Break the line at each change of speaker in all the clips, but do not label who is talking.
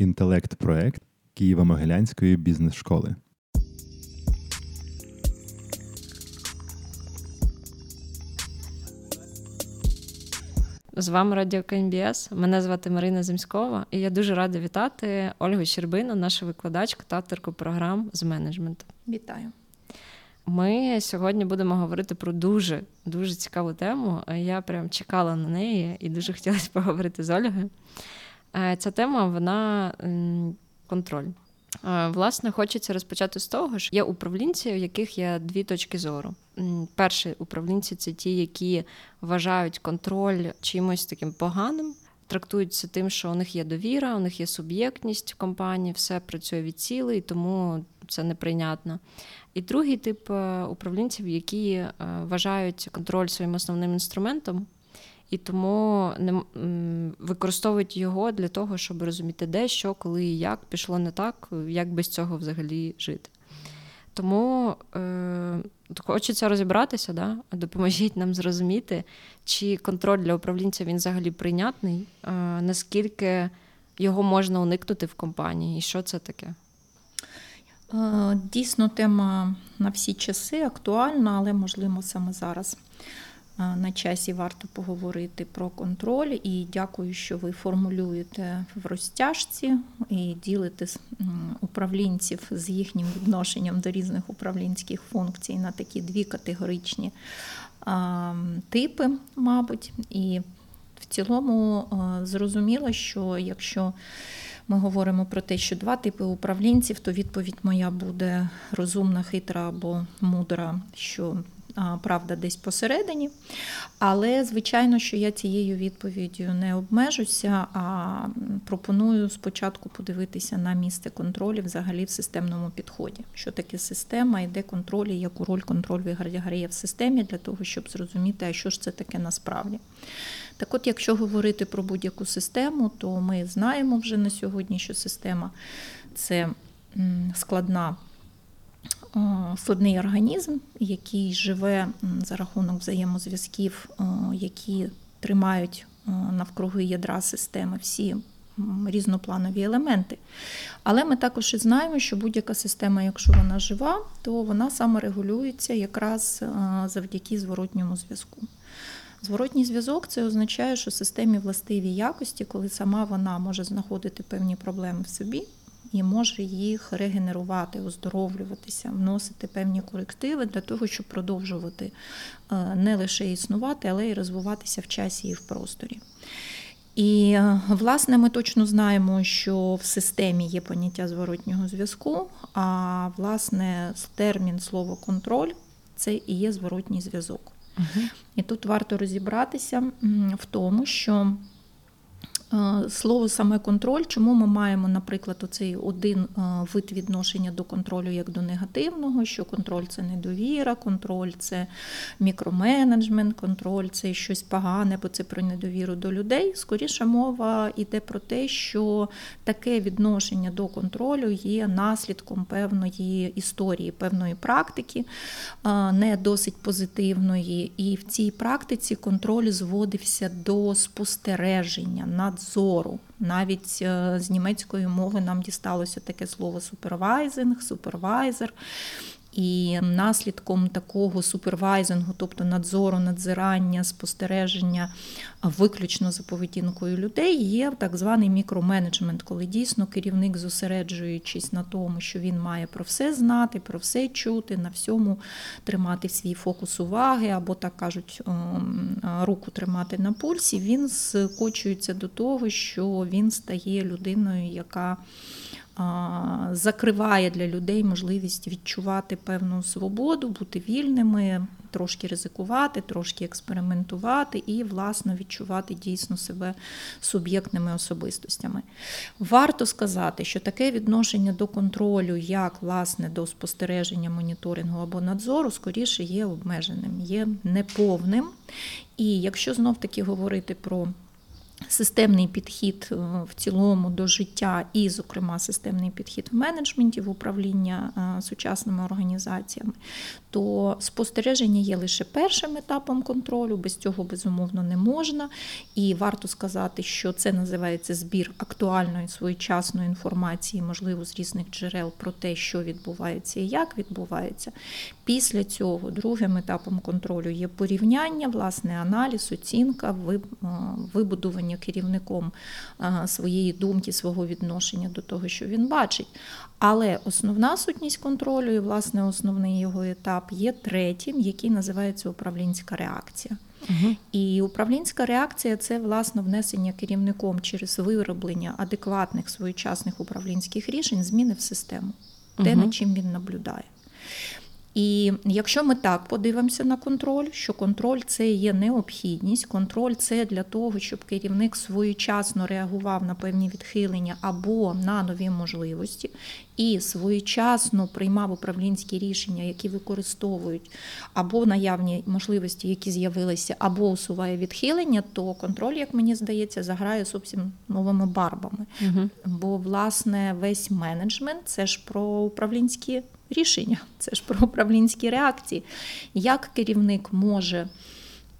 інтелект-проект Києво-Могилянської бізнес-школи.
З вами Радіо КНБС. Мене звати Марина Земськова, і я дуже рада вітати Ольгу Щербину, нашу викладачку та авторку програм з менеджменту.
Вітаю.
Ми сьогодні будемо говорити про дуже дуже цікаву тему. Я прям чекала на неї і дуже хотілося поговорити з Ольгою. Е, ця тема вона контроль. Е, власне, хочеться розпочати з того, що є управлінці, у яких є дві точки зору. Перші управлінці це ті, які вважають контроль чимось таким поганим, трактуються тим, що у них є довіра, у них є суб'єктність в компанії, все працює від цілей, тому це неприйнятно. І другий тип е, управлінців, які вважають контроль своїм основним інструментом, і тому не використовують його для того, щоб розуміти, де, що, коли і як пішло не так, як без цього взагалі жити. Тому е, хочеться розібратися, да? допоможіть нам зрозуміти, чи контроль для управлінця він взагалі прийнятний, е, наскільки його можна уникнути в компанії, і що це таке?
Е, дійсно, тема на всі часи актуальна, але можливо саме зараз. На часі варто поговорити про контроль і дякую, що ви формулюєте в розтяжці і ділите управлінців з їхнім відношенням до різних управлінських функцій на такі дві категоричні типи, мабуть. І в цілому зрозуміло, що якщо ми говоримо про те, що два типи управлінців, то відповідь моя буде розумна, хитра або мудра. що правда десь посередині. Але, звичайно, що я цією відповіддю не обмежуся, а пропоную спочатку подивитися на місце контролю взагалі в системному підході. Що таке система і де контроль, і яку роль контроль виграє в системі для того, щоб зрозуміти, а що ж це таке насправді. Так от, якщо говорити про будь-яку систему, то ми знаємо вже на сьогодні, що система це складна складний організм, який живе за рахунок взаємозв'язків, які тримають навкруги ядра системи всі різнопланові елементи. Але ми також і знаємо, що будь-яка система, якщо вона жива, то вона саморегулюється якраз завдяки зворотньому зв'язку. Зворотній зв'язок це означає, що системі властиві якості, коли сама вона може знаходити певні проблеми в собі, і може їх регенерувати, оздоровлюватися, вносити певні корективи для того, щоб продовжувати е, не лише існувати, але й розвиватися в часі і в просторі. І, е, власне, ми точно знаємо, що в системі є поняття зворотнього зв'язку, а власне термін слово контроль це і є зворотній зв'язок. Угу. І тут варто розібратися в тому, що слово саме контроль, чому ми маємо, наприклад, оцей один вид відношення до контролю як до негативного, що контроль це недовіра, контроль це мікроменеджмент, контроль це щось погане, бо це про недовіру до людей. Скоріше мова йде про те, що таке відношення до контролю є наслідком певної історії, певної практики, не досить позитивної. І в цій практиці контроль зводився до спостереження над зору. Навіть е, з німецької мови нам дісталося таке слово супервайзинг, супервайзер. І наслідком такого супервайзингу, тобто надзору, надзирання, спостереження виключно за поведінкою людей, є так званий мікроменеджмент, коли дійсно керівник, зосереджуючись на тому, що він має про все знати, про все чути, на всьому тримати свій фокус уваги, або так кажуть, руку тримати на пульсі, він скочується до того, що він стає людиною, яка закриває для людей можливість відчувати певну свободу, бути вільними, трошки ризикувати, трошки експериментувати і, власно, відчувати дійсно себе суб'єктними особистостями. Варто сказати, що таке відношення до контролю, як власне до спостереження, моніторингу або надзору, скоріше є обмеженим, є неповним. І якщо знов таки говорити про Системний підхід е, в цілому до життя, і, зокрема, системний підхід в менеджменті в управління е, сучасними організаціями, то спостереження є лише першим етапом контролю, без цього безумовно не можна. І варто сказати, що це називається збір актуальної своєчасної інформації, можливо, з різних джерел про те, що відбувається і як відбувається. Після цього другим етапом контролю є порівняння, власне, аналіз, оцінка, е, вибудування керівником своєї думки, свого відношення до того, що він бачить. Але основна сутність контролю і, власне, основний його етап є третім, який називається управлінська реакція. Угу. І управлінська реакція це власне внесення керівником через вироблення адекватних своєчасних управлінських рішень, зміни в систему, те, угу. над чим він наблюдає. І якщо ми так подивимося на контроль, що контроль це є необхідність, контроль це для того, щоб керівник своєчасно реагував на певні відхилення або на нові можливості, і своєчасно приймав управлінські рішення, які використовують або наявні можливості, які з'явилися, або усуває відхилення, то контроль, як мені здається, заграє зовсім новими барбами. Угу. Бо, власне, весь менеджмент це ж про управлінські рішення, це ж про управлінські реакції. Як керівник може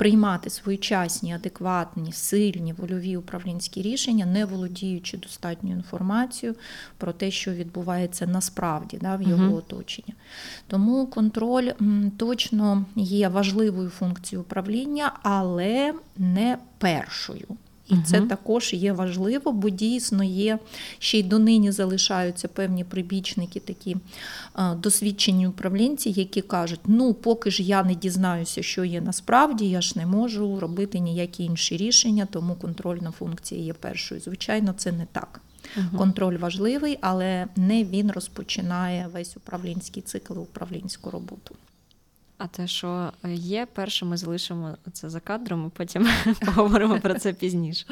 приймати своєчасні, адекватні, сильні вольові управлінські рішення, не володіючи достатньою інформацією про те, що відбувається насправді да, в його угу. оточенні. Тому контроль точно є важливою функцією управління, але не першою. І угу. це також є важливо, бо дійсно є ще й донині залишаються певні прибічники, такі досвідчені управлінці, які кажуть: ну, поки ж я не дізнаюся, що є насправді, я ж не можу робити ніякі інші рішення, тому контрольна функція є першою. Звичайно, це не так. Угу. Контроль важливий, але не він розпочинає весь управлінський цикл управлінську роботу.
А те, що є, перше ми залишимо це за кадром, і потім поговоримо про це пізніше.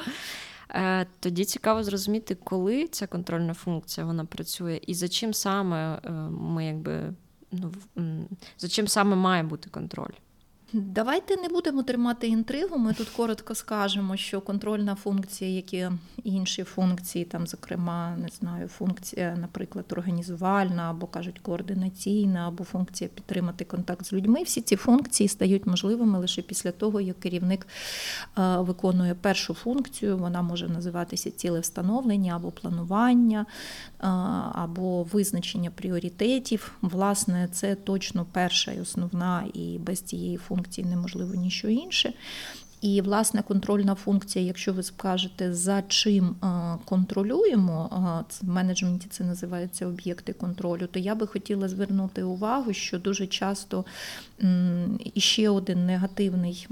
Е, тоді цікаво зрозуміти, коли ця контрольна функція вона працює, і за чим саме е, ми якби ну, за чим саме має бути контроль.
Давайте не будемо тримати інтригу. Ми тут коротко скажемо, що контрольна функція, як і інші функції, там, зокрема, не знаю, функція, наприклад, організувальна або кажуть координаційна, або функція підтримати контакт з людьми. Всі ці функції стають можливими лише після того, як керівник е, виконує першу функцію. Вона може називатися ціле встановлення або планування, е, або визначення пріоритетів. Власне, це точно перша і основна, і без цієї функції функції неможливо ніщо інше. І, власне, контрольна функція, якщо ви скажете, за чим е, контролюємо, в менеджменті це називається об'єкти контролю, то я би хотіла звернути увагу, що дуже часто іще один негативний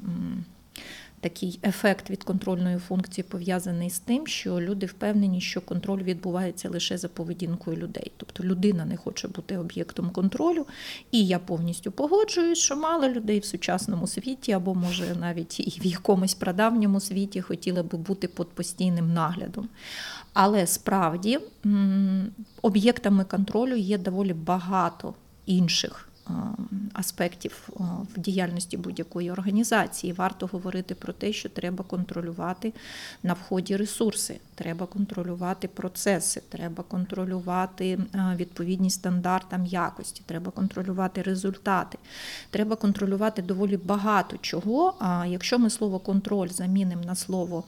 такий ефект від контрольної функції пов'язаний з тим, що люди впевнені, що контроль відбувається лише за поведінкою людей. Тобто людина не хоче бути об'єктом контролю, і я повністю погоджуюсь, що мало людей в сучасному світі, або може навіть і в якомусь прадавньому світі хотіли би бути під постійним наглядом. Але справді об'єктами контролю є доволі багато інших аспектів в діяльності будь-якої організації. Варто говорити про те, що треба контролювати на вході ресурси, треба контролювати процеси, треба контролювати відповідність стандартам якості, треба контролювати результати, треба контролювати доволі багато чого. А якщо ми слово контроль замінимо на слово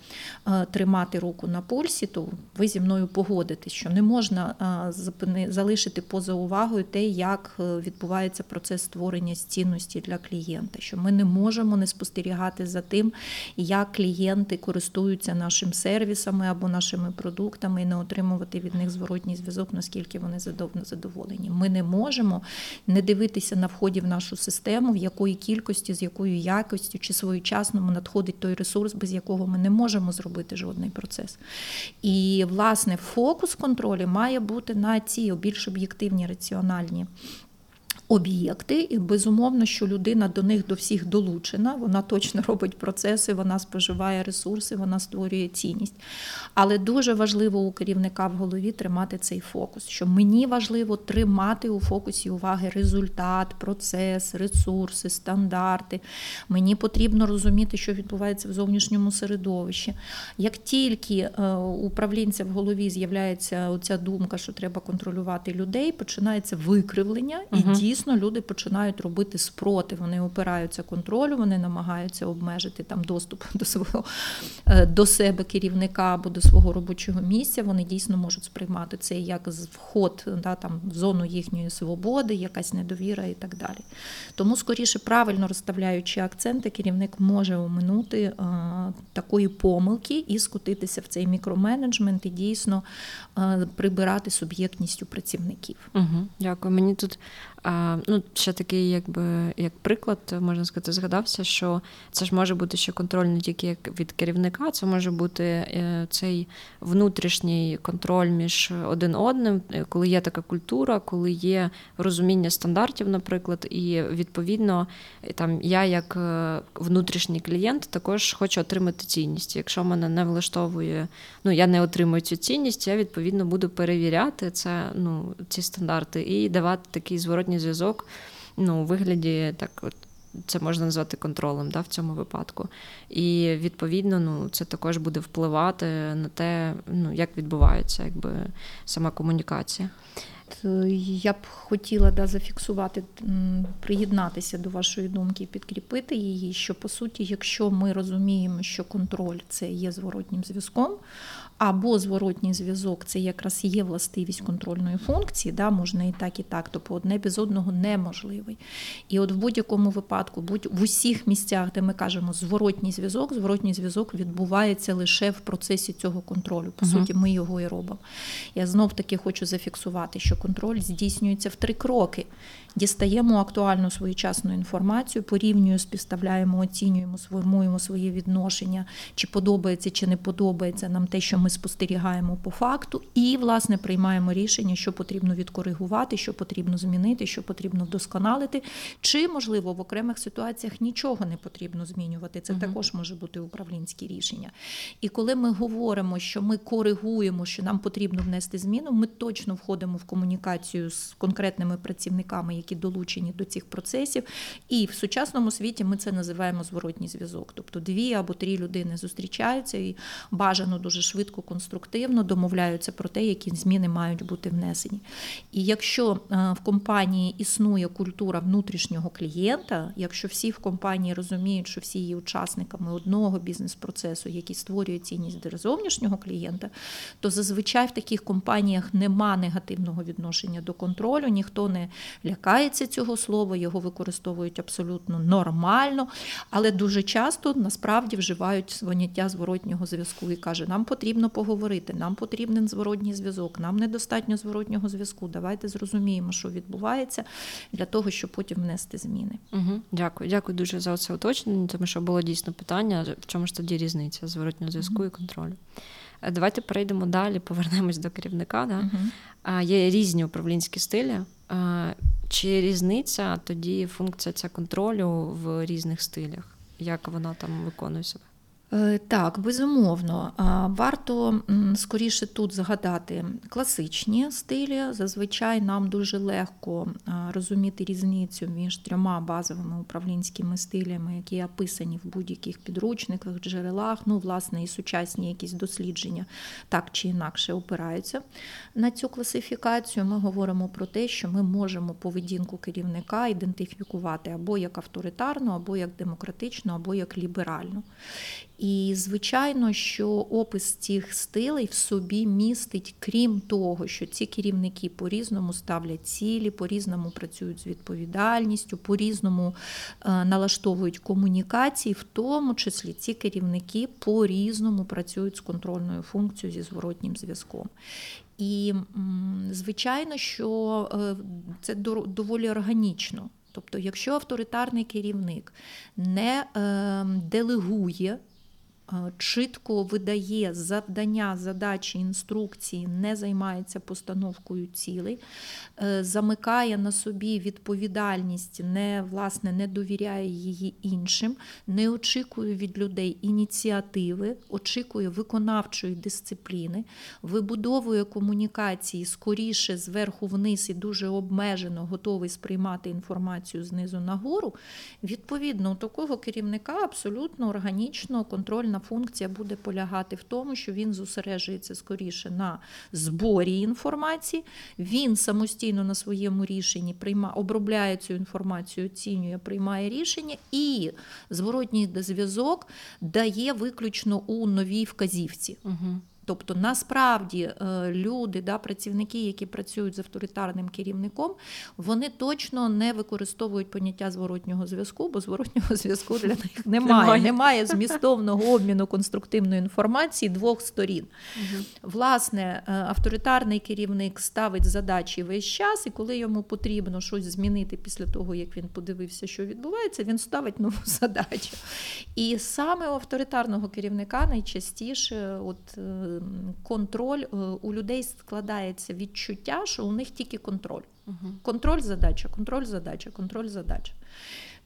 тримати руку на пульсі, то ви зі мною погодитесь, що не можна залишити поза увагою те, як е, відбувається процес створення цінності для клієнта, що ми не можемо не спостерігати за тим, як клієнти користуються нашим сервісами або нашими продуктами і не отримувати від них зворотній зв'язок, наскільки вони задоволені. Ми не можемо не дивитися на вході в нашу систему, в якої кількості, з якою якістю чи своєчасному надходить той ресурс, без якого ми не можемо зробити жодний процес. І, власне, фокус контролю має бути на ці більш об'єктивні раціональні об'єкти, і безумовно, що людина до них до всіх долучена, вона точно робить процеси, вона споживає ресурси, вона створює цінність. Але дуже важливо у керівника в голові тримати цей фокус. Що мені важливо тримати у фокусі уваги результат, процес, ресурси, стандарти. Мені потрібно розуміти, що відбувається в зовнішньому середовищі. Як тільки е, управлінця в голові з'являється оця думка, що треба контролювати людей, починається викривлення і дійсно дійсно люди починають робити спротив. Вони опираються контролю, вони намагаються обмежити там доступ до свого е, до себе керівника або до свого робочого місця. Вони дійсно можуть сприймати це як вход да, там, в зону їхньої свободи, якась недовіра і так далі. Тому, скоріше, правильно розставляючи акценти, керівник може оминути е, такої помилки і скотитися в цей мікроменеджмент і дійсно е, прибирати суб'єктністю працівників.
Угу, дякую. Мені тут ну, ще такий, якби як приклад, можна сказати, згадався, що це ж може бути ще контроль не тільки як від керівника, це може бути е, цей внутрішній контроль між один одним, е, коли є така культура, коли є розуміння стандартів, наприклад, і відповідно там я, як е, внутрішній клієнт, також хочу отримати цінність. Якщо мене не влаштовує, ну я не отримую цю цінність, я відповідно буду перевіряти це, ну ці стандарти і давати такий зворотній зв'язок. Ну, у вигляді так, от це можна назвати контролем да, в цьому випадку. І відповідно, ну, це також буде впливати на те, ну, як відбувається якби, сама комунікація.
Я б хотіла да, зафіксувати, приєднатися до вашої думки і підкріпити її. Що по суті, якщо ми розуміємо, що контроль це є зворотнім зв'язком, або зворотній зв'язок це якраз є властивість контрольної функції, да, можна і так, і так, тобто одне без одного неможливий. І от в будь-якому випадку, будь в усіх місцях, де ми кажемо зворотній зв'язок, зворотній зв'язок відбувається лише в процесі цього контролю. По uh суті, ми його і робимо. Я знов таки хочу зафіксувати, що контроль здійснюється в три кроки. Дістаємо актуальну своєчасну інформацію, порівнюємо, співставляємо, оцінюємо, сформуємо своє відношення, чи подобається, чи не подобається нам те, що ми спостерігаємо по факту, і, власне, приймаємо рішення, що потрібно відкоригувати, що потрібно змінити, що потрібно вдосконалити, чи, можливо, в окремих ситуаціях нічого не потрібно змінювати. Це угу. також може бути управлінські рішення. І коли ми говоримо, що ми коригуємо, що нам потрібно внести зміну, ми точно входимо в комунікацію з конкретними працівниками, які долучені до цих процесів. І в сучасному світі ми це називаємо зворотній зв'язок. Тобто дві або три людини зустрічаються і бажано дуже швидко, конструктивно домовляються про те, які зміни мають бути внесені. І якщо е, в компанії існує культура внутрішнього клієнта, якщо всі в компанії розуміють, що всі є учасниками одного бізнес-процесу, який створює цінність для зовнішнього клієнта, то зазвичай в таких компаніях нема негативного відношення до контролю, ніхто не лякається цього слова, його використовують абсолютно нормально, але дуже часто насправді вживають поняття зворотнього зв'язку і каже, нам потрібно поговорити, нам потрібен зворотній зв'язок, нам недостатньо зворотнього зв'язку. Давайте зрозуміємо, що відбувається для того, щоб потім внести зміни.
Угу, Дякую, дякую дуже за це уточнення, тому що було дійсно питання, в чому ж тоді різниця зворотнього зв'язку угу. і контролю. Е, давайте перейдемо далі, повернемось до керівника. Да? Угу. Є різні управлінські стилі. Чи різниця тоді функція ця контролю в різних стилях? Як вона там виконує себе?
Е, так, безумовно, варто скоріше тут згадати класичні стилі. Зазвичай нам дуже легко розуміти різницю між трьома базовими управлінськими стилями, які описані в будь-яких підручниках, джерелах. Ну, власне, і сучасні якісь дослідження так чи інакше опираються на цю класифікацію. Ми говоримо про те, що ми можемо поведінку керівника ідентифікувати або як авторитарну, або як демократичну, або як ліберальну. І, звичайно, що опис цих стилей в собі містить, крім того, що ці керівники по-різному ставлять цілі, по-різному працюють з відповідальністю, по-різному е, налаштовують комунікації, в тому числі ці керівники по-різному працюють з контрольною функцією зі зворотнім зв'язком. І, звичайно, що е, це доволі органічно. Тобто, якщо авторитарний керівник не ем, делегує чітко видає завдання, задачі, інструкції, не займається постановкою цілей, е, замикає на собі відповідальність, не власне не довіряє її іншим, не очікує від людей ініціативи, очікує виконавчої дисципліни, вибудовує комунікації скоріше зверху вниз і дуже обмежено готовий сприймати інформацію знизу нагору. Відповідно, у такого керівника абсолютно органічно контрольна функція буде полягати в тому, що він зосереджується скоріше на зборі інформації, він самостійно на своєму рішенні прийма, обробляє цю інформацію, оцінює, приймає рішення, і зворотній зв'язок дає виключно у новій вказівці.
Угу.
Тобто, насправді е, люди, да, працівники, які працюють з авторитарним керівником, вони точно не використовують поняття зворотнього зв'язку, бо зворотнього зв'язку для них немає.
Немає.
Немає змістовного обміну конструктивної інформації двох сторін.
Угу.
Власне, е, авторитарний керівник ставить задачі весь час, і коли йому потрібно щось змінити після того, як він подивився, що відбувається, він ставить нову задачу. І саме у авторитарного керівника найчастіше от, е, контроль е, у людей складається відчуття, що у них тільки контроль.
Угу.
Контроль задача, контроль задача, контроль задача.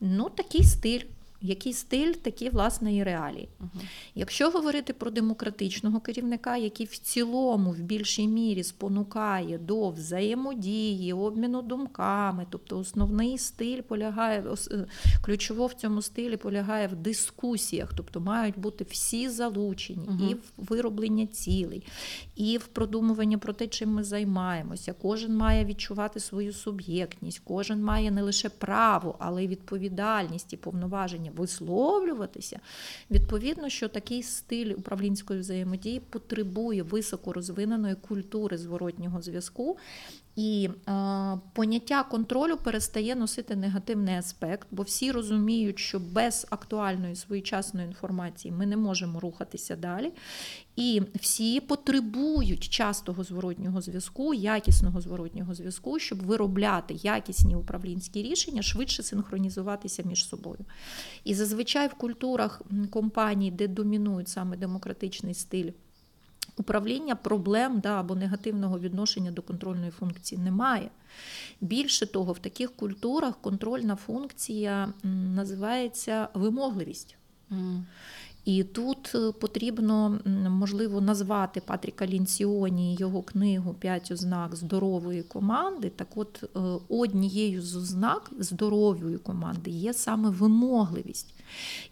Ну, такий стиль. Який стиль, такі власне і реалії.
Угу.
Якщо говорити про демократичного керівника, який в цілому в більшій мірі спонукає до взаємодії, обміну думками, тобто основний стиль полягає, е, ключово в цьому стилі полягає в дискусіях, тобто мають бути всі залучені
Мгм.
і в вироблення цілей, і в продумування про те, чим ми займаємося. Кожен має відчувати свою суб'єктність, кожен має не лише право, але й відповідальність і повноваження висловлюватися. Відповідно, що такий стиль управлінської взаємодії потребує високорозвиненої культури зворотнього зв'язку. І е, поняття контролю перестає носити негативний аспект, бо всі розуміють, що без актуальної своєчасної інформації ми не можемо рухатися далі. І всі потребують частого зворотнього зв'язку, якісного зворотнього зв'язку, щоб виробляти якісні управлінські рішення, швидше синхронізуватися між собою. І зазвичай в культурах компаній, де домінують саме демократичний стиль. Управління проблем да, або негативного відношення до контрольної функції немає. Більше того, в таких культурах контрольна функція називається вимогливість.
Угу.
І тут е, потрібно можливо назвати Патріка Лінціоні і його книгу П'ять ознак здорової команди. Так, от е, однією з ознак здорової команди є саме вимогливість.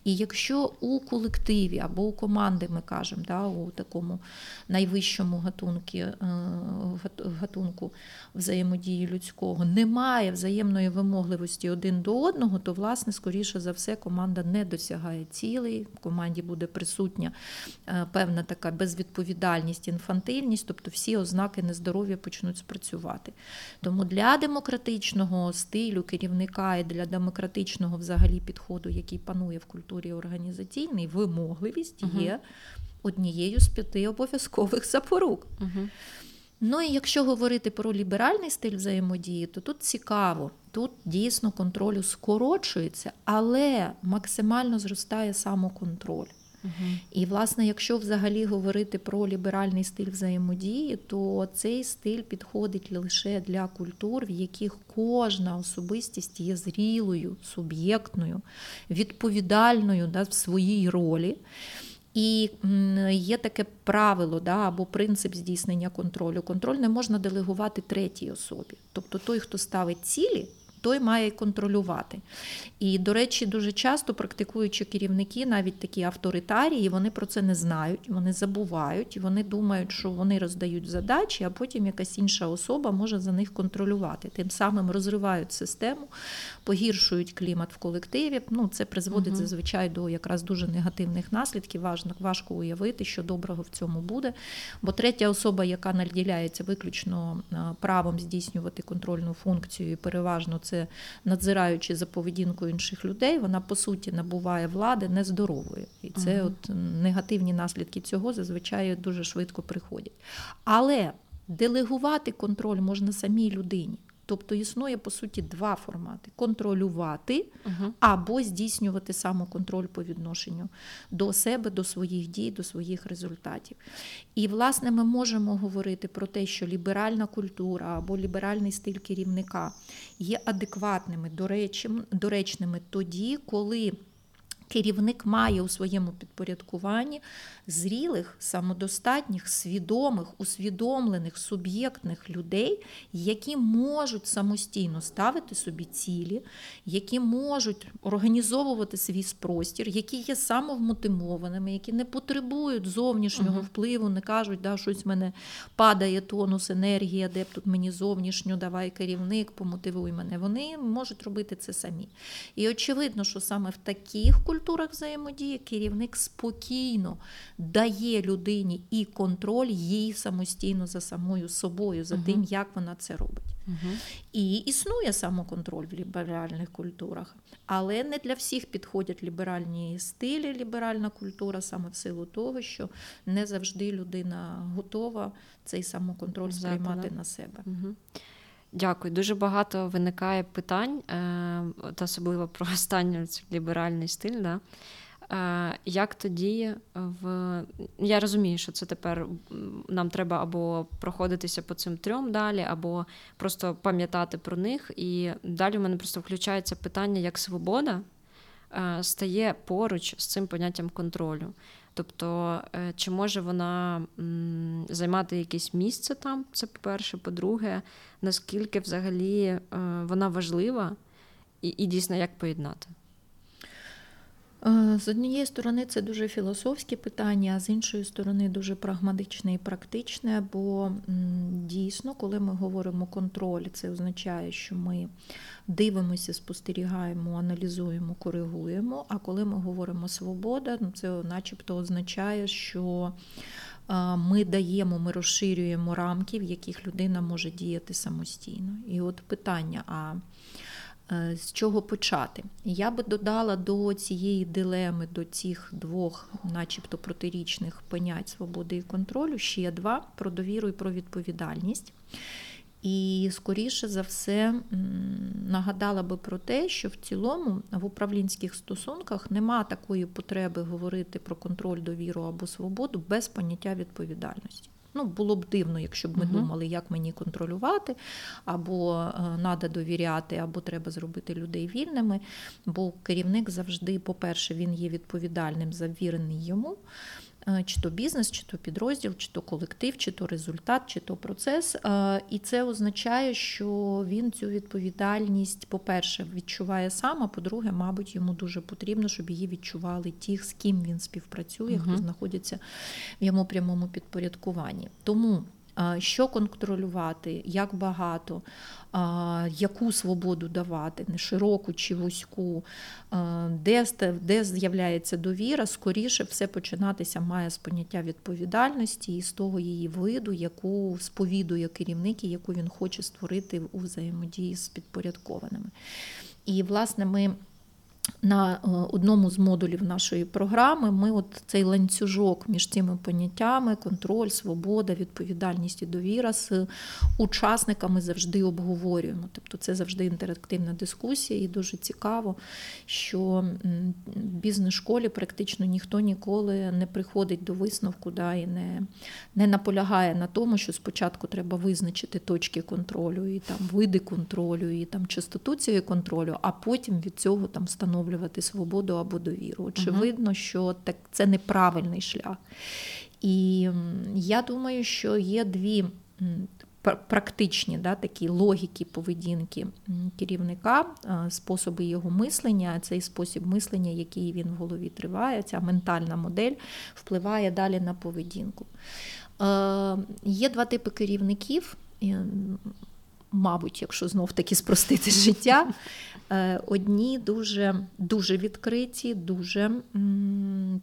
І якщо у колективі або у команди, ми кажемо, да, у такому найвищому гатунку, е, гатунку взаємодії людського, немає взаємної вимогливості один до одного, то, власне, скоріше за все, команда не досягає цілей, в команді буде присутня е, певна така безвідповідальність, інфантильність, тобто всі ознаки нездоров'я почнуть спрацювати. Тому для демократичного стилю керівника і для демократичного взагалі підходу, який панує в культурі організаційній, вимогливість є однією з п'яти обов'язкових запорук.
Угу.
Ну і якщо говорити про ліберальний стиль взаємодії, то тут цікаво. Тут дійсно контролю скорочується, але максимально зростає самоконтроль.
Угу.
І, власне, якщо взагалі говорити про ліберальний стиль взаємодії, то цей стиль підходить лише для культур, в яких кожна особистість є зрілою, суб'єктною, відповідальною да, в своїй ролі. І є таке правило да, або принцип здійснення контролю. Контроль не можна делегувати третій особі. Тобто той, хто ставить цілі, той має контролювати. І, до речі, дуже часто практикуючи керівники, навіть такі авторитарії, вони про це не знають, вони забувають, вони думають, що вони роздають задачі, а потім якась інша особа може за них контролювати. Тим самим розривають систему, погіршують клімат в колективі. Ну, це призводить
Мгм.
зазвичай до якраз дуже негативних наслідків. Важно, важко уявити, що доброго в цьому буде. Бо третя особа, яка наділяється виключно правом здійснювати контрольну функцію, і переважно це надзираючи за поведінкою інших людей, вона по суті набуває влади нездорової. І це
Мгм.
от негативні наслідки цього зазвичай дуже швидко приходять. Але делегувати контроль можна самій людині. Тобто існує по суті два формати: контролювати
Угу.
або здійснювати самоконтроль по відношенню до себе, до своїх дій, до своїх результатів. І, власне, ми можемо говорити про те, що ліберальна культура або ліберальний стиль керівника є адекватними, доречними тоді, коли. Керівник має у своєму підпорядкуванні зрілих, самодостатніх, свідомих, усвідомлених, суб'єктних людей, які можуть самостійно ставити собі цілі, які можуть організовувати свій простір, які є самовмотивованими, які не потребують зовнішнього
Мгм.
впливу, не кажуть, да, щось в мене падає тонус, енергія, де б тут мені зовнішньо, давай керівник, помотивуй мене. Вони можуть робити це самі. І очевидно, що саме в таких культурах взаємодії керівник спокійно дає людині і контроль їй самостійно за самою собою, за
Мгм.
тим, як вона це робить.
Угу.
І існує самоконтроль в ліберальних культурах, але не для всіх підходять ліберальні стилі, ліберальна культура, саме в силу того, що не завжди людина готова цей самоконтроль сприймати на себе.
Угу. Дякую. Дуже багато виникає питань, е, особливо про останній ліберальний стиль. Да? Е, Як тоді в я розумію, що це тепер нам треба або проходитися по цим трьом далі, або просто пам'ятати про них. І далі в мене просто включається питання, як свобода е, стає поруч з цим поняттям контролю. Тобто, е, чи може вона займати якесь місце там? Це по-перше. По-друге, наскільки взагалі вона важлива, і, і дійсно як поєднати?
Е, З однієї сторони, це дуже філософське питання, а з іншої сторони, дуже прагматичне і практичне, бо дійсно, коли ми говоримо контроль, це означає, що ми дивимося, спостерігаємо, аналізуємо, коригуємо. А коли ми говоримо свобода, ну, це начебто означає, що е, ми даємо, ми розширюємо рамки, в яких людина може діяти самостійно. І от питання: а з чого почати? Я би додала до цієї дилеми, до цих двох, начебто, протирічних понять свободи і контролю ще два про довіру і про відповідальність. І скоріше за все нагадала би про те, що в цілому в управлінських стосунках нема такої потреби говорити про контроль, довіру або свободу без поняття відповідальності. Ну, було б дивно, якщо б ми
Мгм.
думали, як мені контролювати, або треба довіряти, або треба зробити людей вільними. Бо керівник завжди, по-перше, він є відповідальним за вірений йому. Е, Чи то бізнес, чи то підрозділ, чи то колектив, чи то результат, чи то процес. Е, І це означає, що він цю відповідальність, по-перше, відчуває сам, а по-друге, мабуть, йому дуже потрібно, щоб її відчували ті, з ким він співпрацює, хто знаходиться в йому прямому підпорядкуванні. Тому що контролювати, як багато, яку свободу давати, не широку чи вузьку, де, де з'являється довіра, скоріше все починатися має з поняття відповідальності і з того її виду, яку сповідує керівник і яку він хоче створити у взаємодії з підпорядкованими. І, власне, ми на е, одному з модулів нашої програми ми от цей ланцюжок між цими поняттями контроль, свобода, відповідальність і довіра з учасниками завжди обговорюємо. Тобто це завжди інтерактивна дискусія, і дуже цікаво, що в бізнес-школі практично ніхто ніколи не приходить до висновку да, і не, не наполягає на тому, що спочатку треба визначити точки контролю, і там види контролю, і там частоту цього контролю, а потім від цього там встановлювати свободу або довіру. Очевидно, що так це неправильний шлях. І я думаю, що є дві практичні да, такі логіки поведінки керівника, е, способи його мислення, цей спосіб мислення, який він в голові триває, ця ментальна модель впливає далі на поведінку. Е, Є два типи керівників. Мабуть, якщо знов таки спростити життя, Е, одні дуже дуже відкриті, дуже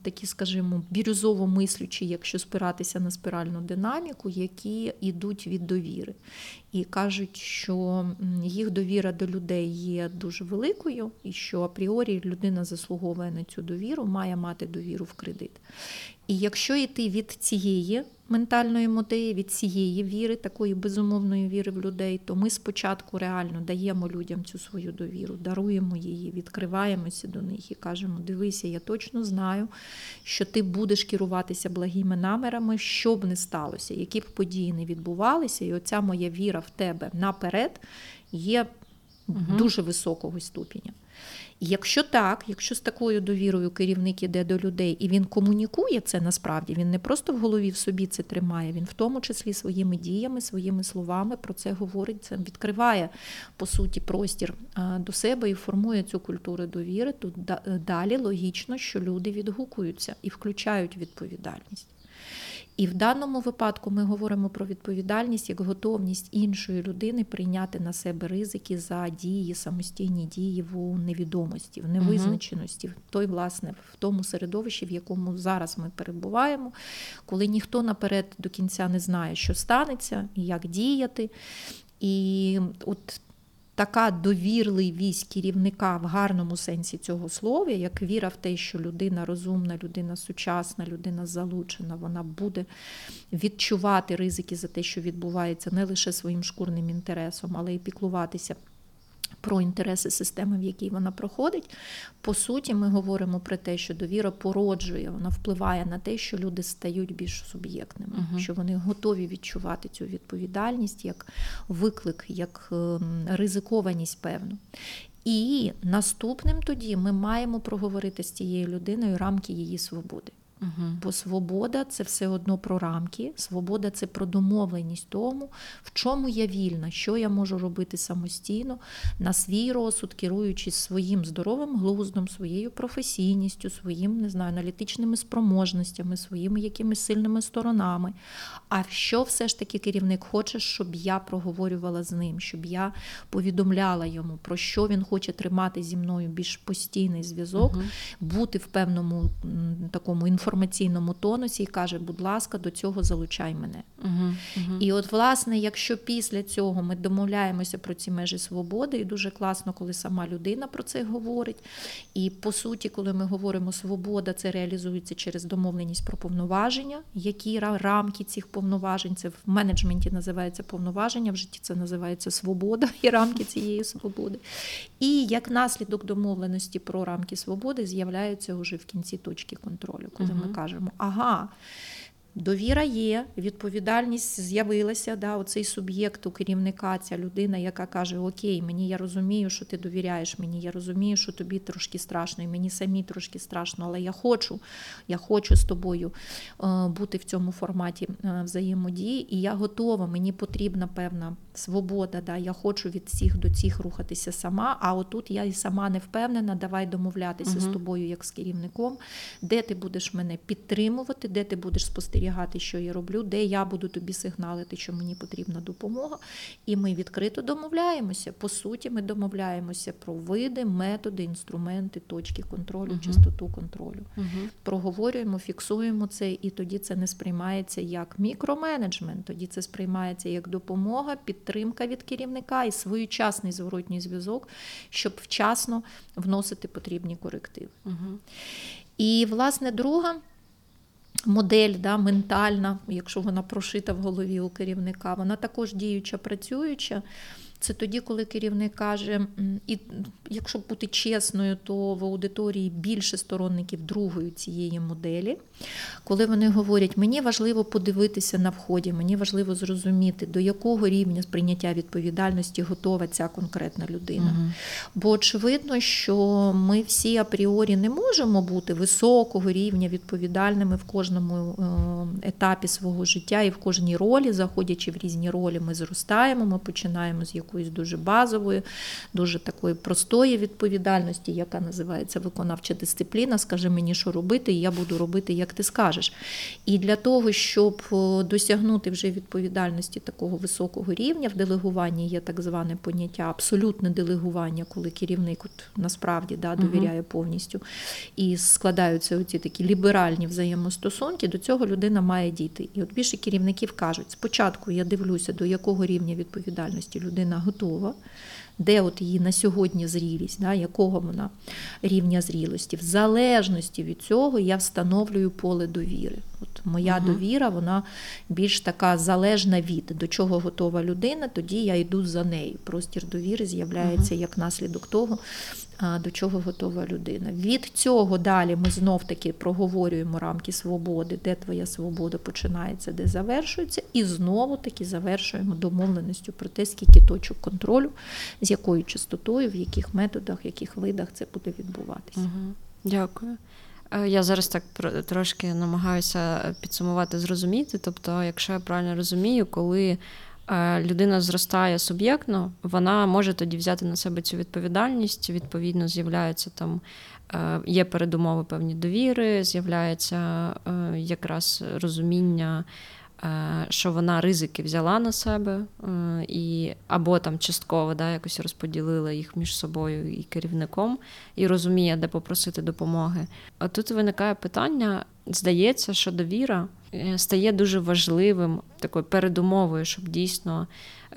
такі, скажімо, бірюзово мислючі, якщо спиратися на спіральну динаміку, які йдуть від довіри. І кажуть, що їх довіра до людей є дуже великою, і що апріорі людина заслуговує на цю довіру, має мати довіру в кредит. І якщо йти від цієї ментальної моделі, від цієї віри, такої безумовної віри в людей, то ми спочатку реально даємо людям цю свою довіру, даруємо її, відкриваємося до них і кажемо: дивися, я точно знаю, що ти будеш керуватися благими намірами, що б не сталося, які б події не відбувалися, і оця моя віра в тебе наперед є
Угу.
дуже високого ступеня. І Якщо так, якщо з такою довірою керівник іде до людей і він комунікує це насправді, він не просто в голові в собі це тримає, він в тому числі своїми діями, своїми словами про це говорить, це відкриває по суті простір до себе і формує цю культуру довіри. Тут далі логічно, що люди відгукуються і включають відповідальність. І в даному випадку ми говоримо про відповідальність як готовність іншої людини прийняти на себе ризики за дії, самостійні дії в невідомості, в невизначеності, в той, власне, в тому середовищі, в якому зараз ми перебуваємо, коли ніхто наперед до кінця не знає, що станеться і як діяти. І от така довірливість керівника в гарному сенсі цього слова, як віра в те, що людина розумна, людина сучасна, людина залучена, вона буде відчувати ризики за те, що відбувається не лише своїм шкурним інтересом, але й піклуватися. Про інтереси системи, в якій вона проходить, по суті, ми говоримо про те, що довіра породжує, вона впливає на те, що люди стають більш суб'єктними,
Мгм.
що вони готові відчувати цю відповідальність як виклик, як ем, ризикованість певну. І наступним тоді ми маємо проговорити з цією людиною рамки її свободи.
Угу.
Бо свобода це все одно про рамки. Свобода це про домовленість тому, в чому я вільна, що я можу робити самостійно на свій розсуд, керуючись своїм здоровим глуздом, своєю професійністю, своїм не знаю, аналітичними спроможностями, своїми якимись сильними сторонами. А що все ж таки керівник хоче, щоб я проговорювала з ним, щоб я повідомляла йому, про що він хоче тримати зі мною більш постійний зв'язок
Угу.
бути в певному такому інформаційному тонусі і каже, будь ласка, до цього залучай мене.
Угу. Угу.
І от, власне, якщо після цього ми домовляємося про ці межі свободи, і дуже класно, коли сама людина про це говорить. І по суті, коли ми говоримо свобода, це реалізується через домовленість про повноваження, які рамки цих повноважень, це в менеджменті називається повноваження, в житті це називається свобода і рамки цієї свободи. І як наслідок домовленості про рамки свободи з'являються вже в кінці точки контролю, коли ми кажемо, ага. Довіра є, відповідальність з'явилася. Да, Оцей суб'єкт у керівника, ця людина, яка каже: Окей, мені я розумію, що ти довіряєш мені, я розумію, що тобі трошки страшно, і мені самі трошки страшно, але я хочу, я хочу з тобою е, бути в цьому форматі е, взаємодії, і я готова, мені потрібна певна свобода. Да, Я хочу від всіх до цих рухатися сама. А отут я і сама не впевнена, давай домовлятися з тобою як з керівником, де ти будеш мене підтримувати, де ти будеш спостерігати, що я роблю, де я буду тобі сигналити, що мені потрібна допомога. І ми відкрито домовляємося. По суті, ми домовляємося про види, методи, інструменти, точки контролю,
Мгм.
частоту контролю.
Угу.
Проговорюємо, фіксуємо це, і тоді це не сприймається як мікроменеджмент, тоді це сприймається як допомога, підтримка від керівника і своєчасний зворотній зв'язок, щоб вчасно вносити потрібні корективи.
Угу.
І, власне, друга модель да, ментальна, якщо вона прошита в голові у керівника, вона також діюча, працююча. Це тоді, коли керівник каже, і якщо бути чесною, то в аудиторії більше сторонників другої цієї моделі, коли вони говорять, мені важливо подивитися на вході, мені важливо зрозуміти, до якого рівня сприйняття відповідальності готова ця конкретна людина.
Угу.
Бо очевидно, що ми всі апріорі не можемо бути високого рівня відповідальними в кожному е, етапі свого життя і в кожній ролі, заходячи в різні ролі, ми зростаємо. Ми починаємо з якоїсь дуже базової, дуже такої простої відповідальності, яка називається виконавча дисципліна. Скажи мені, що робити, і я буду робити, як ти скажеш. І для того, щоб е, досягнути вже відповідальності такого високого рівня, в делегуванні є так зване поняття абсолютне делегування, коли керівник от, насправді да, довіряє повністю. І складаються оці такі ліберальні взаємостосунки, до цього людина має дійти. І от більше керівників кажуть: спочатку я дивлюся, до якого рівня відповідальності людина людина готова, де от її на сьогодні зрілість, да, якого вона рівня зрілості. В залежності від цього я встановлюю поле довіри. От Моя
угу.
довіра, вона більш така залежна від до чого готова людина, тоді я йду за нею. Простір довіри з'являється як наслідок того, до чого готова людина. Від цього далі ми знов таки проговорюємо рамки свободи, де твоя свобода починається, де завершується, і знову таки завершуємо домовленістю про те, скільки точок контролю, з якою частотою, в яких методах, в яких видах це буде відбуватися.
Угу. Дякую. Е, Я зараз так трошки намагаюся підсумувати, зрозуміти. Тобто, якщо я правильно розумію, коли людина зростає суб'єктно, вона може тоді взяти на себе цю відповідальність. Відповідно, з'являються там е, є передумови певні довіри, з'являється е, якраз розуміння. е, Що вона ризики взяла на себе, е, і або там частково да, якось розподілила їх між собою і керівником, і розуміє, де попросити допомоги. А тут виникає питання: здається, що довіра е, стає дуже важливим такою передумовою, щоб дійсно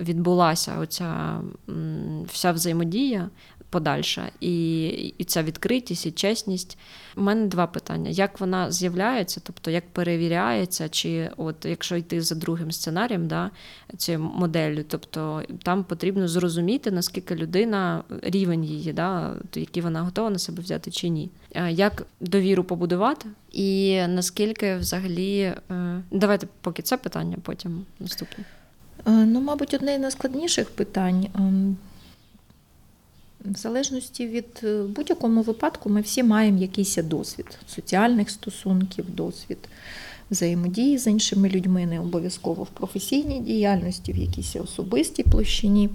відбулася оця вся взаємодія подальша, і, і ця відкритість і чесність. У мене два питання: як вона з'являється, тобто як перевіряється, чи от якщо йти за другим сценарієм, да, цією моделлю, тобто там потрібно зрозуміти, наскільки людина рівень її, да, який вона готова на себе взяти чи ні. Е, Як довіру побудувати, і наскільки взагалі е, давайте поки це питання, потім наступне.
Е, Ну, мабуть, одне з найскладніших питань. В залежності від е, будь-якому випадку ми всі маємо якийсь досвід соціальних стосунків, досвід взаємодії з іншими людьми, не обов'язково в професійній діяльності, в якійсь особистій площині.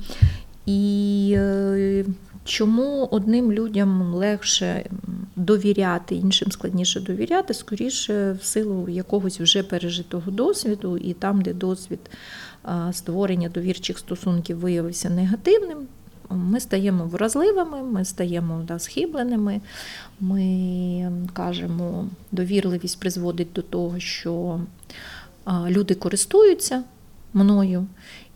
І е, чому одним людям легше довіряти, іншим складніше довіряти, скоріше в силу якогось вже пережитого досвіду, і там, де досвід створення довірчих стосунків виявився негативним, ми стаємо вразливими, ми стаємо да, схибленими. Ми кажемо, довірливість призводить до того, що люди користуються мною,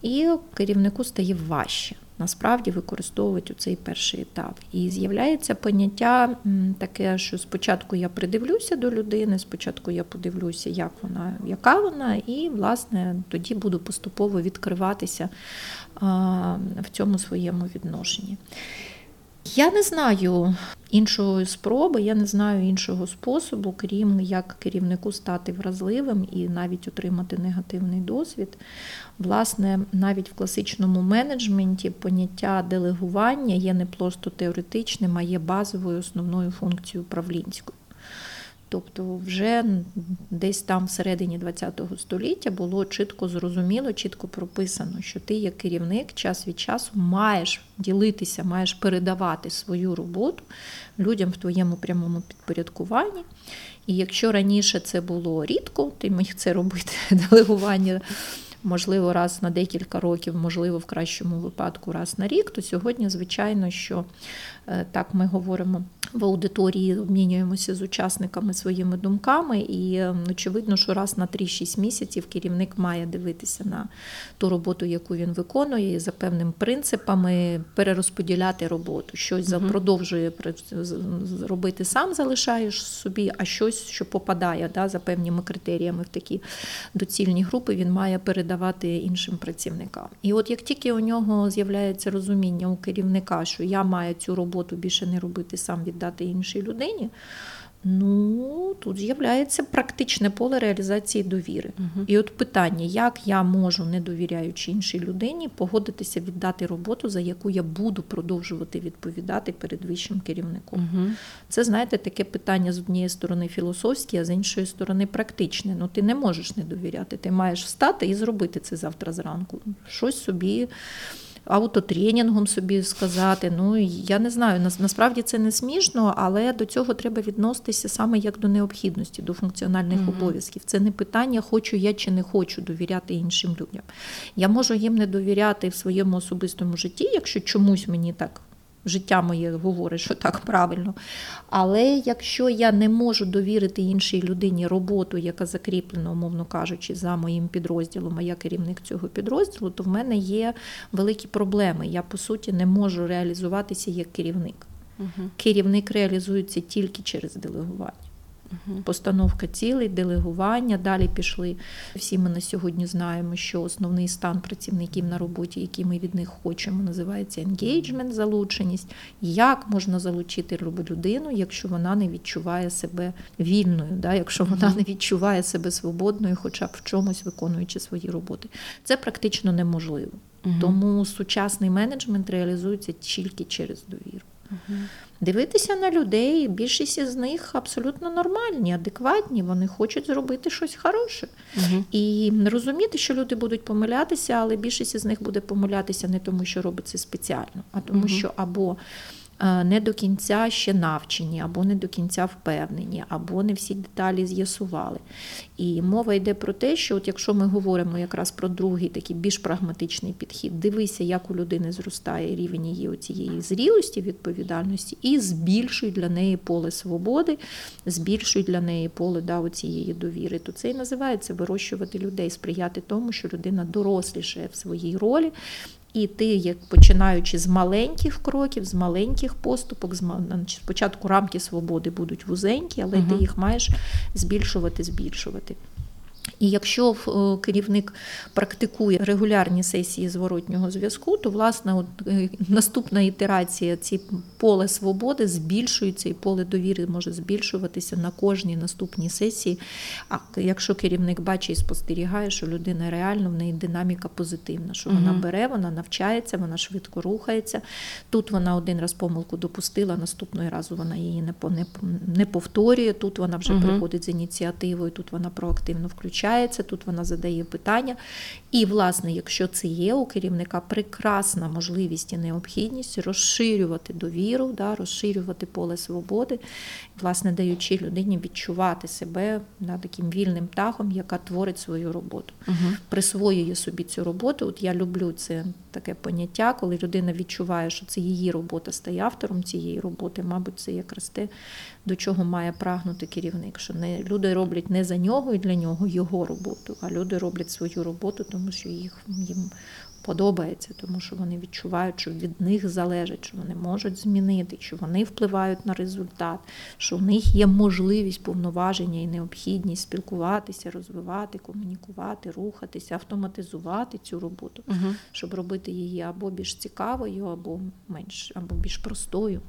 і керівнику стає важче насправді використовувати у цей перший етап. І з'являється поняття таке, що спочатку я придивлюся до людини, спочатку я подивлюся, як вона, яка вона, і власне тоді буду поступово відкриватися в цьому своєму відношенні. Я не знаю іншої спроби, я не знаю іншого способу, крім як керівнику стати вразливим і навіть отримати негативний досвід. Власне, навіть в класичному менеджменті поняття делегування є не просто теоретичним, а є базовою основною функцією управлінською. Тобто, вже десь там всередині ХХ століття було чітко зрозуміло, чітко прописано, що ти, як керівник, час від часу маєш ділитися, маєш передавати свою роботу людям в твоєму прямому підпорядкуванні. І якщо раніше це було рідко, ти міг це робити делегування. Можливо, раз на декілька років, можливо, в кращому випадку раз на рік, то сьогодні, звичайно, що так ми говоримо в аудиторії, обмінюємося з учасниками своїми думками, і очевидно, що раз на 3-6 місяців керівник має дивитися на ту роботу, яку він виконує, і за певними принципами перерозподіляти роботу. Щось угу. продовжує робити сам, залишаєш собі, а щось, що попадає да, за певними критеріями в такі доцільні групи, він має передавати іншим працівникам. І от як тільки у нього з'являється розуміння у керівника, що я маю цю роботу більше не робити сам віддати іншій людині. Ну, тут з'являється практичне поле реалізації довіри.
Угу.
І от питання, як я можу, не довіряючи іншій людині, погодитися віддати роботу, за яку я буду продовжувати відповідати перед вищим керівником.
Угу.
Це, знаєте, таке питання з однієї сторони філософське, а з іншої сторони практичне. Ну, ти не можеш не довіряти. Ти маєш встати і зробити це завтра зранку. Щось собі аутотренінгом собі сказати. Ну я не знаю, насправді це не смішно, але до цього треба відноситися саме як до необхідності, до функціональних
Мгм.
обов'язків. Це не питання, хочу я чи не хочу довіряти іншим людям. Я можу їм не довіряти в своєму особистому житті, якщо чомусь мені так життя моє говорить, що так правильно. Але якщо я не можу довірити іншій людині роботу, яка закріплена, умовно кажучи, за моїм підрозділом, а я керівник цього підрозділу, то в мене є великі проблеми. Я по суті не можу реалізуватися як керівник.
Угу.
Керівник реалізується тільки через делегування. Постановка цілей, делегування. Далі пішли. Всі ми на сьогодні знаємо, що основний стан працівників на роботі, який ми від них хочемо, називається engagement, залученість. Як можна залучити людину, якщо вона не відчуває себе вільною, да? якщо вона не відчуває себе свободною, хоча б в чомусь виконуючи свої роботи. Це практично неможливо.
Угу.
Тому сучасний менеджмент реалізується тільки через довіру. Дивитися на людей, більшість із них абсолютно нормальні, адекватні, вони хочуть зробити щось хороше.
Угу.
І розуміти, що люди будуть помилятися, але більшість із них буде помилятися не тому, що робить це спеціально, а тому,
угу.
що або не до кінця ще навчені, або не до кінця впевнені, або не всі деталі з'ясували. І мова йде про те, що от якщо ми говоримо якраз про другий такий більш прагматичний підхід, дивися, як у людини зростає рівень її цієї зрілості, відповідальності, і збільшуй для неї поле свободи, збільшуй для неї поле да, цієї довіри. То це і називається вирощувати людей, сприяти тому, що людина дорослішає в своїй ролі. І ти, як починаючи з маленьких кроків, з маленьких поступок, з спочатку рамки свободи будуть вузенькі, але
угу.
ти їх маєш збільшувати, збільшувати. І якщо е, керівник практикує регулярні сесії зворотнього зв'язку, то власне от, е, наступна ітерація ці поле свободи збільшується, і поле довіри може збільшуватися на кожній наступній сесії. А якщо керівник бачить і спостерігає, що людина реально в неї динаміка позитивна, що вона бере, вона навчається, вона швидко рухається. Тут вона один раз помилку допустила, наступного разу вона її не повторює. Тут вона вже
Мгм.
приходить з ініціативою, тут вона проактивно включається, тут вона задає питання. І, власне, якщо це є у керівника прекрасна можливість і необхідність розширювати довіру, да, розширювати поле свободи, власне, даючи людині відчувати себе да, таким вільним птахом, яка творить свою роботу
Угу.
присвоює собі цю роботу. От я люблю це таке поняття, коли людина відчуває, що це її робота, стає автором цієї роботи. Мабуть, це якраз те, до чого має прагнути керівник. Що не люди роблять не за нього і для нього його роботу, а люди роблять свою роботу, тому що їх їм. Подобається, тому що вони відчувають, що від них залежить, що вони можуть змінити, що вони впливають на результат, що в них є можливість повноваження і необхідність спілкуватися, розвивати, комунікувати, рухатися, автоматизувати цю роботу,
Угу.
щоб робити її або більш цікавою, або менш, або більш простою.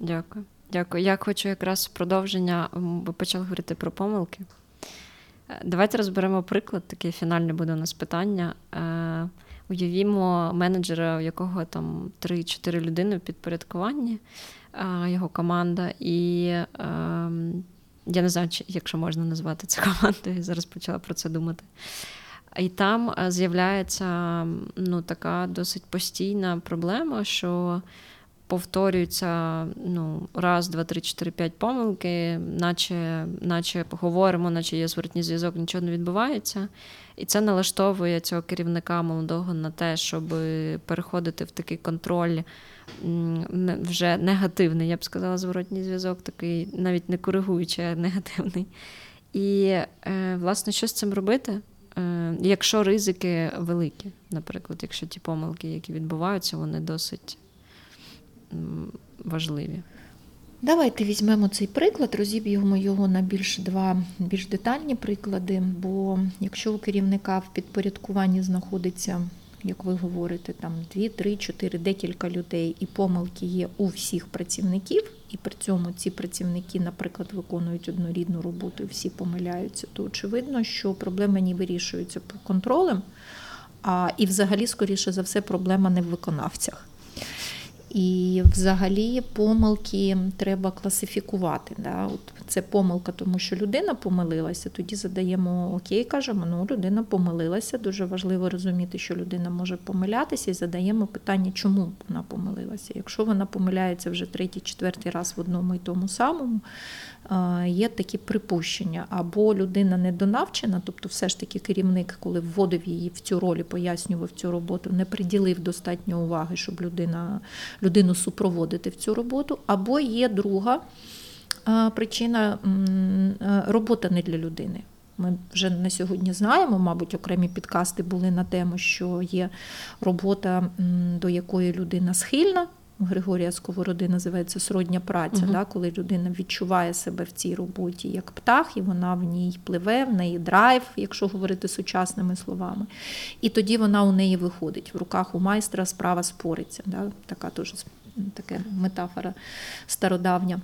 Дякую. Дякую. Я хочу якраз продовження. Ви почали говорити про помилки. Е, Давайте розберемо приклад, таке фінальне буде у нас питання. Е, Уявімо менеджера, у якого там 3-4 людини в підпорядкуванні, е, його команда, і е, я не знаю, якщо можна назвати це командою, я зараз почала про це думати. І там з'являється ну, така досить постійна проблема, що повторюються ну, раз, два, три, чотири, п'ять помилки, наче, наче говоримо, наче є зворотній зв'язок, нічого не відбувається. І це налаштовує цього керівника молодого на те, щоб переходити в такий контроль вже негативний, я б сказала, зворотній зв'язок, такий навіть не коригуючий, а негативний. І, е, власне, що з цим робити? Е, Якщо ризики великі, наприклад, якщо ті помилки, які відбуваються, вони досить важливі.
Давайте візьмемо цей приклад, розіб'ємо його на більш два більш детальні приклади. Бо якщо у керівника в підпорядкуванні знаходиться, як ви говорите, там 2, 3, 4, декілька людей, і помилки є у всіх працівників, і при цьому ці працівники, наприклад, виконують однорідну роботу і всі помиляються, то очевидно, що проблема не вирішується контролем, а і взагалі, скоріше за все, проблема не в виконавцях. І взагалі помилки треба класифікувати. Да? От це помилка, тому що людина помилилася. Тоді задаємо окей, кажемо, ну людина помилилася. Дуже важливо розуміти, що людина може помилятися, і задаємо питання, чому вона помилилася. Якщо вона помиляється вже третій, четвертий раз в одному і тому самому, є такі припущення. Або людина недонавчена, тобто, все ж таки, керівник, коли вводив її в цю роль і пояснював цю роботу, не приділив достатньо уваги, щоб людина, людину супроводити в цю роботу, або є друга причина робота не для людини. Ми вже на сьогодні знаємо, мабуть, окремі підкасти були на тему, що є робота, до якої людина схильна. Григорія Сковороди називається сродня праця, uh да, коли людина відчуває себе в цій роботі як птах, і вона в ній пливе, в неї драйв, якщо говорити сучасними словами. І тоді вона у неї виходить. В руках у майстра справа спориться. Да, Така теж така метафора стародавня.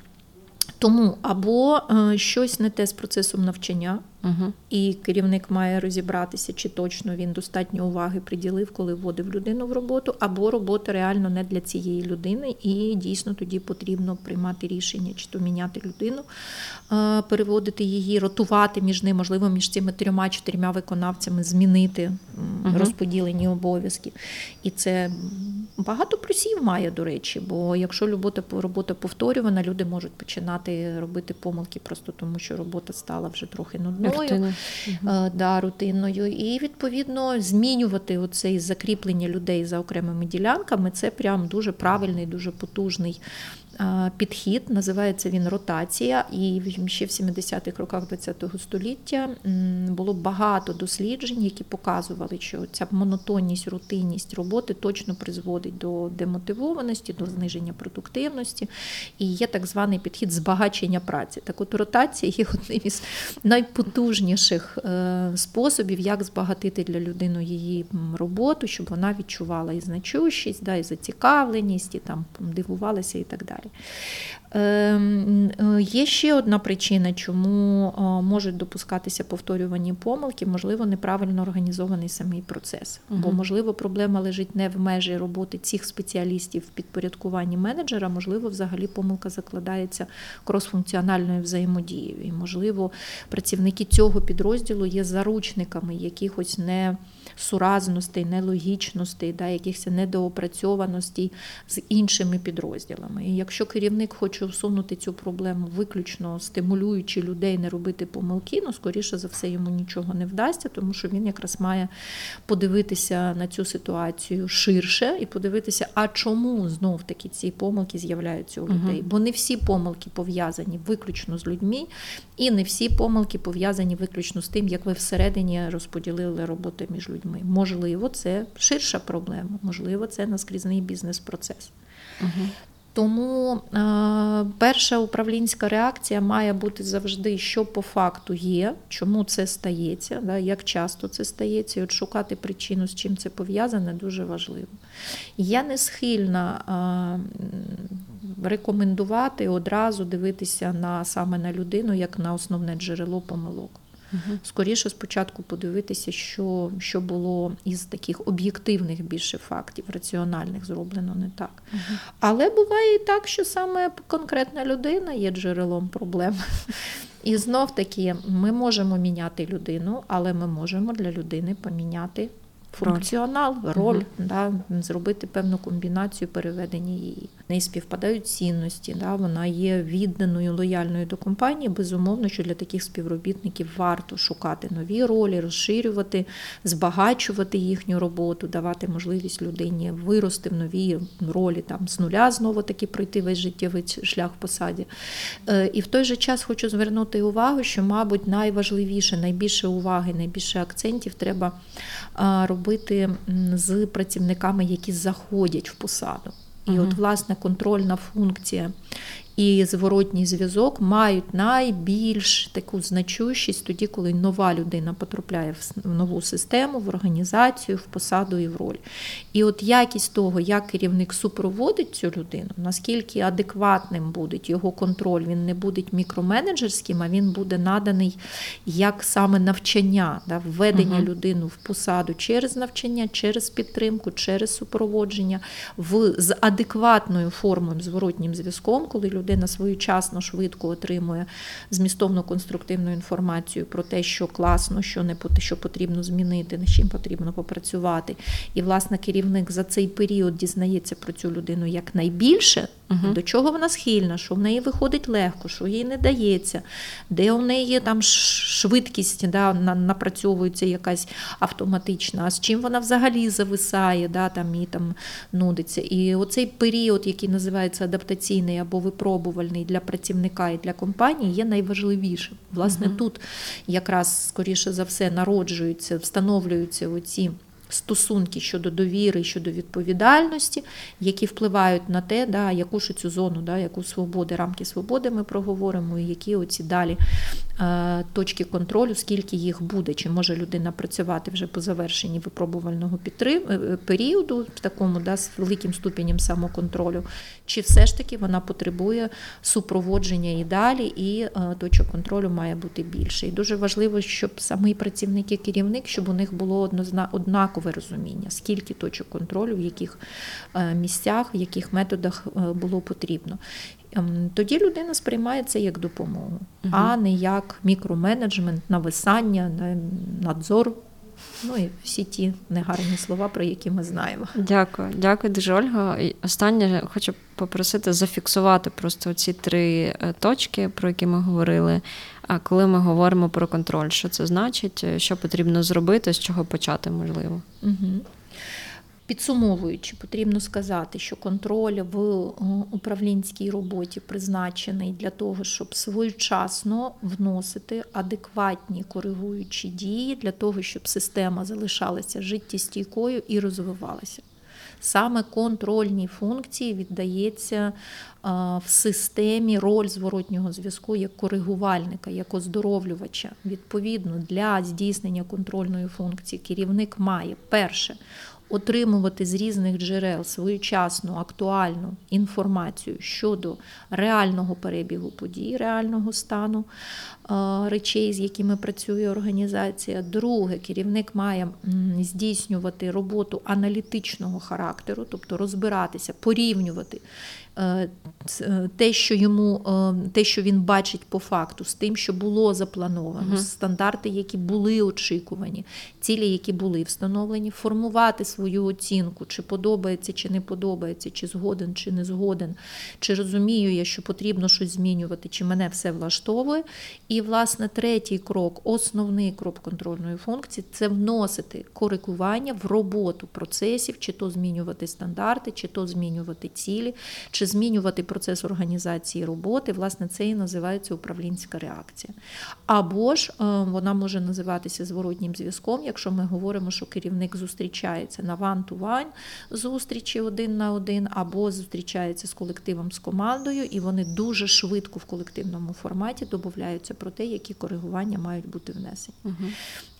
Тому або е, щось не те з процесом навчання, Угу. І керівник має розібратися, чи точно він достатньо уваги приділив, коли вводив людину в роботу, або робота реально не для цієї людини, і дійсно тоді потрібно приймати рішення, чи то міняти людину, переводити її, ротувати між ними, можливо, між цими трьома-чотирма виконавцями, змінити угу. розподілені обов'язки. І це багато плюсів має, до речі, бо якщо робота робота повторювана, люди можуть починати робити помилки просто тому, що робота стала вже трохи нудною рутиною, угу. да, рутинною. І відповідно змінювати оцей закріплення людей за окремими ділянками. Це прям дуже правильний, дуже потужний підхід, називається він ротація, і ще в 70-х роках ХХ століття було багато досліджень, які показували, що ця монотонність, рутинність роботи точно призводить до демотивованості, до зниження продуктивності. І є так званий підхід збагачення праці. Так от ротація є одним із найпотужніших е, способів, як збагатити для людини її роботу, щоб вона відчувала і значущість, да, і зацікавленість, і там дивувалася і так далі далі. Е, є ще одна причина, чому е, можуть допускатися повторювані помилки, можливо, неправильно організований самий процес. Угу. Бо, можливо, проблема лежить не в межі роботи цих спеціалістів в підпорядкуванні менеджера, можливо, взагалі помилка закладається кросфункціональною взаємодією. І, можливо, працівники цього підрозділу є заручниками якихось не суразностей, нелогічностей, да, якихось недоопрацьованостей з іншими підрозділами. І якщо керівник хоче усунути цю проблему, виключно стимулюючи людей не робити помилки, ну скоріше за все йому нічого не вдасться, тому що він якраз має подивитися на цю ситуацію ширше і подивитися, а чому знов таки ці помилки з'являються у людей. Угу. Бо не всі помилки пов'язані виключно з людьми, і не всі помилки пов'язані виключно з тим, як ви всередині розподілили роботу між людьми. Можливо, це ширша проблема, можливо, це наскрізний бізнес-процес. Угу. Тому е, перша управлінська реакція має бути завжди, що по факту є, чому це стається, да, як часто це стається, і от шукати причину, з чим це пов'язане, дуже важливо. Я не схильна е, рекомендувати одразу дивитися на саме на людину як на основне джерело помилок. Угу. Скоріше спочатку подивитися, що що було із таких об'єктивних більше фактів, раціональних зроблено не так. Угу. Але буває і так, що саме конкретна людина є джерелом проблем. І знов таки ми можемо міняти людину, але ми можемо для людини поміняти функціонал, роль, угу. да, зробити певну комбінацію переведення її. В неї співпадають цінності, да, вона є відданою, лояльною до компанії. Безумовно, що для таких співробітників варто шукати нові ролі, розширювати, збагачувати їхню роботу, давати можливість людині вирости в нові ролі, там з нуля знову таки пройти весь життєвий шлях в посаді. Е, і в той же час хочу звернути увагу, що, мабуть, найважливіше, найбільше уваги, найбільше акцентів треба робити з працівниками, які заходять в посаду. І угу. от, власне, контрольна функція і зворотній зв'язок мають найбільш таку значущість тоді, коли нова людина потрапляє в нову систему, в організацію, в посаду і в роль. І от якість того, як керівник супроводить цю людину, наскільки адекватним буде його контроль, він не буде мікроменеджерським, а він буде наданий як саме навчання, да, введення угу. людину в посаду через навчання, через підтримку, через супроводження, в, з адекватною формою, зворотнім зв'язком, коли людина людина своєчасно, швидко отримує змістовну конструктивну інформацію про те, що класно, що не що потрібно змінити, над чим потрібно попрацювати. І, власне, керівник за цей період дізнається про цю людину якнайбільше, uh до чого вона схильна, що в неї виходить легко, що їй не дається, де у неї там швидкість да, напрацьовується якась автоматична, а з чим вона взагалі зависає, да, там і там нудиться. І оцей період, який називається адаптаційний або випробувальний для працівника і для компанії, є найважливішим. Власне, угу. тут якраз скоріше за все народжуються, встановлюються оці стосунки щодо довіри, щодо відповідальності, які впливають на те, да, яку ж цю зону, да, яку свободи, рамки свободи ми проговоримо, і які оці далі е, точки контролю, скільки їх буде, чи може людина працювати вже по завершенні випробувального підтрим, е, періоду, в такому да, з великим ступенем самоконтролю, чи все ж таки вона потребує супроводження і далі, і е, точок контролю має бути більше. І дуже важливо, щоб самий працівник і керівник, щоб у них було однаково однакове розуміння, скільки точок контролю, в яких е, місцях, в яких методах е, було потрібно. Ем, тоді людина сприймає це як допомогу, угу. а не як мікроменеджмент, нависання, надзор. Ну і всі ті негарні слова, про які ми знаємо.
Дякую, дякую дуже, Ольга. І Останнє хочу попросити зафіксувати просто ці три е, точки, про які ми говорили. А коли ми говоримо про контроль, що це значить, е, що потрібно зробити, з чого почати можливо?
Угу. Підсумовуючи, потрібно сказати, що контроль в е, управлінській роботі призначений для того, щоб своєчасно вносити адекватні коригуючі дії для того, щоб система залишалася життєстійкою і розвивалася. Саме контрольній функції віддається в системі роль зворотнього зв'язку як коригувальника, як оздоровлювача. Відповідно, для здійснення контрольної функції керівник має перше отримувати з різних джерел своєчасну актуальну інформацію щодо реального перебігу подій, реального стану речей, з якими працює організація. Друге, керівник має здійснювати роботу аналітичного характеру, тобто розбиратися, порівнювати Е, е, те, що йому, е, те, що він бачить по факту, з тим, що було заплановано, uh стандарти, які були очікувані, цілі, які були встановлені, формувати свою оцінку, чи подобається, чи не подобається, чи згоден, чи не згоден, чи розумію я, що потрібно щось змінювати, чи мене все влаштовує. І, власне, третій крок, основний крок контрольної функції це вносити коригування в роботу процесів, чи то змінювати стандарти, чи то змінювати цілі. чи змінювати процес організації роботи, власне, це і називається управлінська реакція. Або ж е, вона може називатися зворотнім зв'язком, якщо ми говоримо, що керівник зустрічається на ван-ту-ван зустрічі один на один, або зустрічається з колективом з командою, і вони дуже швидко в колективному форматі додаються про те, які коригування мають бути внесені. Угу.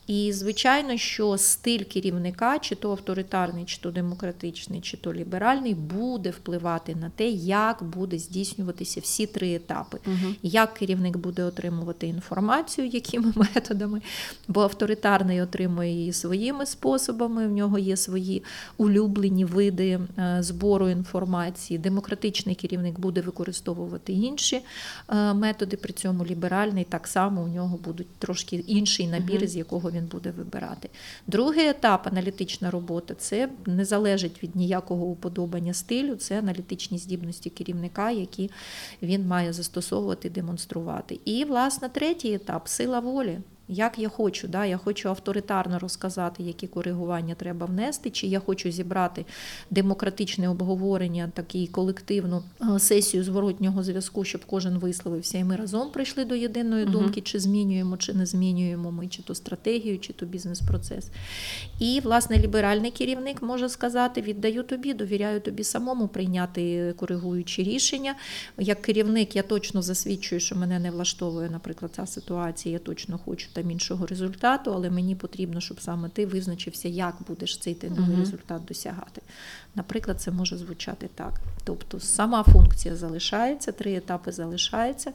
І, звичайно, що стиль керівника, чи то авторитарний, чи то демократичний, чи то ліберальний, буде впливати на те, як буде здійснюватися всі три етапи. Угу. Як керівник буде отримувати інформацію, якими методами, бо авторитарний отримує її своїми способами, в нього є свої улюблені види е, збору інформації. Демократичний керівник буде використовувати інші е, методи, при цьому ліберальний так само у нього будуть трошки інший набір, угу. з якого він буде вибирати. Другий етап аналітична робота це не залежить від ніякого уподобання стилю, це аналітичні здібності керівника, які він має застосовувати, демонструвати. І, власне, третій етап сила волі. Як я хочу, да, я хочу авторитарно розказати, які коригування треба внести, чи я хочу зібрати демократичне обговорення, такі колективну е, сесію зворотнього зв'язку, щоб кожен висловився, і ми разом прийшли до єдиної думки, чи змінюємо, чи не змінюємо ми, чи то стратегію, чи то бізнес-процес. І, власне, ліберальний керівник може сказати: віддаю тобі, довіряю тобі самому прийняти коригуючі рішення. Як керівник, я точно засвідчую, що мене не влаштовує, наприклад, ця ситуація, я точно хочу там іншого результату, але мені потрібно, щоб саме ти визначився, як будеш цей uh-huh. результат досягати. Наприклад, це може звучати так. Тобто сама функція залишається, три етапи залишаються,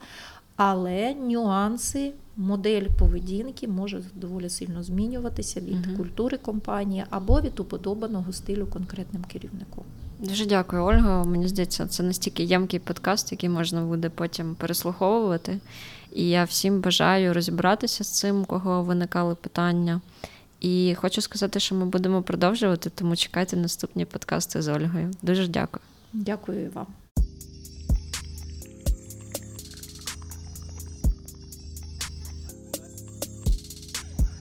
але нюанси, модель поведінки може доволі сильно змінюватися від uh-huh. культури компанії або від уподобаного стилю конкретним керівником.
Дуже дякую, Ольга. Мені здається, це настільки ємкий подкаст, який можна буде потім переслуховувати. І я всім бажаю розібратися з цим, у кого виникали питання. І хочу сказати, що ми будемо продовжувати, тому чекайте наступні подкасти з Ольгою. Дуже дякую.
Дякую вам.